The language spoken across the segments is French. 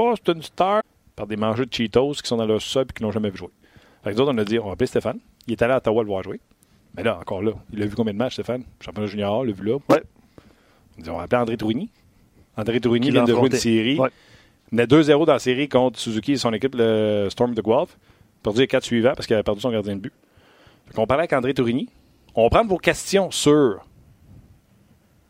pas, c'est une star, par des mangeurs de Cheetos qui sont dans leur sol et qui n'ont jamais vu jouer. Fait que nous autres, on a dit, on va appeler Stéphane. Il est allé à Ottawa le voir jouer. Mais là, encore là, il a vu combien de matchs, Stéphane? Championnat junior, il l'a vu là. Ouais. On dit, on va appeler André Tourigny. André Tourigny Qui vient de jouer une série. Ouais. Il menait 2-0 dans la série contre Suzuki et son équipe, le Storm de Guelph. Perdu les quatre suivants parce qu'il avait perdu son gardien de but. Fait on parlait avec André Tourigny. On va prendre vos questions sur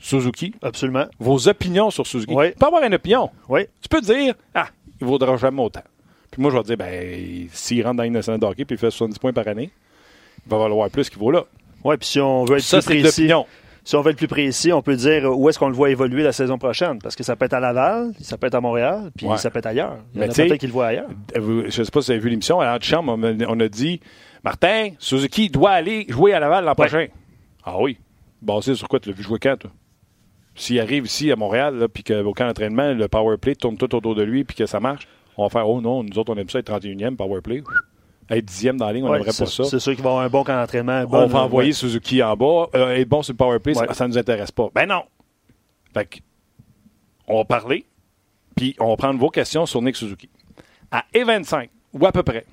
Suzuki, Absolument. vos opinions sur Suzuki. Ouais. Tu peux avoir une opinion. Oui. Tu peux dire, ah, il vaudra jamais autant. Puis moi, je vais dire, ben, s'il rentre dans une nationale de hockey puis il fait 70 points par année, il va valoir plus qu'il vaut là. Oui, puis si on veut être Ça, plus précis, si on veut être plus précis, on peut dire où est-ce qu'on le voit évoluer la saison prochaine? Parce que ça peut être à Laval, ça peut être à Montréal, puis Ouais. ça peut être ailleurs. Il y en a peut-être qui le voient ailleurs. Euh, Je ne sais pas si vous avez vu l'émission. À l'antichambre, on, a- on a dit Martin, Suzuki doit aller jouer à Laval l'an Ouais. prochain. Ah oui. Basé sur quoi Tu l'as vu jouer quand, toi? S'il arrive ici à Montréal, puis qu'au camp d'entraînement, le power play tourne tout autour de lui, puis que ça marche, on va faire Oh non, nous autres, on aime ça être 31e power play. Être 10e dans la ligne, on Ouais, c'est pas ça. c'est sûr qu'il va avoir un bon camp d'entraînement. on va envoyer ouais. Suzuki en bas. Euh, être bon sur le power play, ça- Ouais. ça ne nous intéresse pas. Ben non. Fait que, on va parler, puis on va prendre vos questions sur Nick Suzuki. À E25, ou à peu près,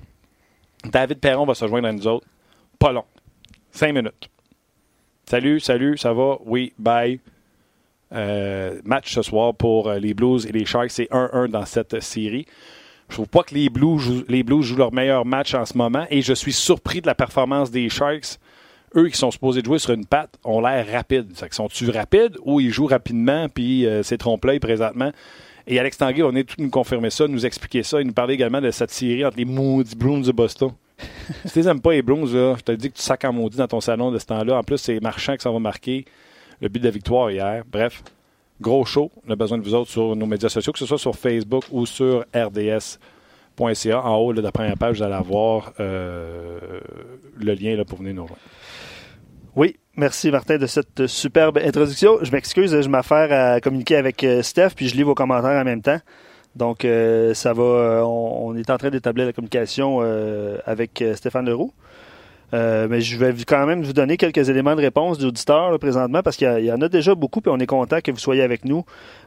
David Perron va se joindre à nous autres. Pas long. Cinq minutes. Salut, salut, ça va? Oui, bye. Euh, match ce soir pour euh, les Blues et les Sharks. C'est 1-1 dans cette série. Je trouve pas que les Blues, jouent, les leur meilleur match en ce moment et je suis surpris de la performance des Sharks. Eux qui sont supposés jouer sur une patte ont l'air rapides. Sont-tu rapides ou ils jouent rapidement puis euh, c'est trompe-l'œil présentement? Et Alex Tanguay, on est tout nous confirmer ça, nous expliquer ça. Il nous parlait également de cette série entre les maudits Bruins de Boston. si tu les aimes pas, les Bruins, je te dis que tu sacs en maudit dans ton salon de ce temps-là. En plus, c'est Marchand qui s'en va marquer le but de la victoire hier. Bref, gros show. On a besoin de vous autres sur nos médias sociaux, que ce soit sur Facebook ou sur rds.ca. En haut de la première page, vous allez avoir euh, le lien là, pour venir nous rejoindre. Oui, merci Martin de cette superbe introduction. Je m'excuse, je m'affaire à communiquer avec euh, Steph, puis je lis vos commentaires en même temps. Donc, euh, ça va. on, est en train d'établir la communication avec Stéphane Leroux. Euh, mais je vais quand même vous donner quelques éléments de réponse d'auditeurs là, présentement parce qu'il y en a déjà beaucoup puis on est content que vous soyez avec nous.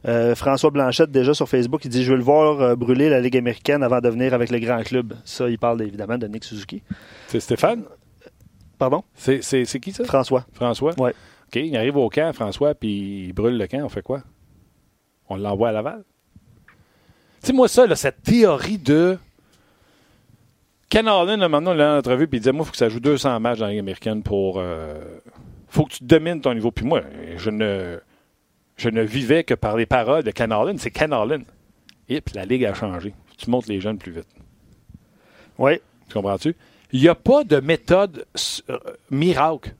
Euh, François Blanchette déjà sur Facebook, il dit je veux le voir euh, brûler la Ligue américaine avant de venir avec le grand club. Ça, il parle évidemment de Nick Suzuki. C'est Stéphane? Pardon? C'est, c'est, c'est qui ça? François. François? Ouais. OK, il arrive au camp, François, puis il brûle le camp. On fait quoi? On l'envoie à Laval? Tu sais, moi, ça, là, cette théorie de. Ken Allen, maintenant, l'a en entrevue, puis il disait Moi, il faut que ça joue 200 matchs dans la Ligue américaine pour. euh, faut que tu domines ton niveau. Puis moi, je ne, je ne vivais que par les paroles de Ken Allen. C'est Ken Allen. Et puis la Ligue a changé. Tu montes les jeunes plus vite. Oui. Tu comprends-tu? Il n'y a pas de méthode euh, miracle.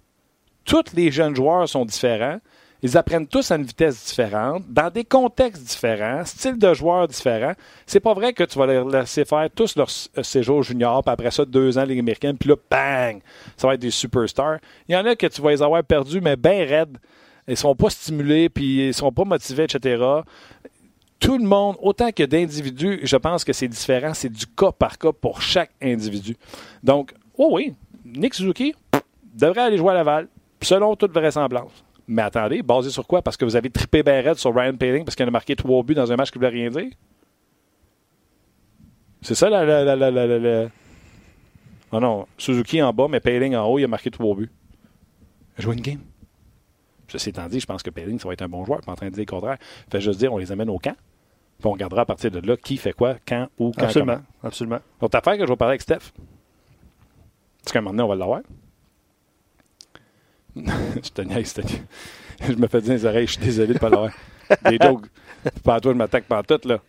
Tous les jeunes joueurs sont différents. Ils apprennent tous à une vitesse différente, dans des contextes différents, style de joueurs différents. C'est pas vrai que tu vas leur laisser faire tous leur s- euh, séjour junior, puis après ça, deux ans Ligue américaine, puis là, bang! Ça va être des superstars. Il y en a que tu vas les avoir perdus, mais bien raides. Ils sont pas stimulés, puis ils sont pas motivés, etc tout le monde, autant que d'individus, je pense que c'est différent. C'est du cas par cas pour chaque individu. Donc, oh oui, Nick Suzuki devrait aller jouer à Laval, selon toute vraisemblance. Mais attendez, basé sur quoi? Parce que vous avez trippé raide sur Ryan Paling parce qu'il a marqué trois buts dans un match qui ne voulait rien dire? C'est ça la... la, la, la, la, la- la- Ah non, Suzuki en bas, mais Paling en haut, il a marqué trois buts. Il a joué une game. Ceci étant dit, je pense que Paling, ça va être un bon joueur. Pas en train de dire le contraire. Fait juste dire, on les amène au camp. Puis on regardera à partir de là qui fait quoi, quand, où, quand. Absolument. comment. Absolument. L'autre affaire que je vais parler avec Steph. Parce qu'à un moment donné, on va l'avoir. je te niaise, je me fais dire les oreilles, je suis désolé de pas l'avoir. Des jokes. Pas à toi, je m'attaque pas tout, là.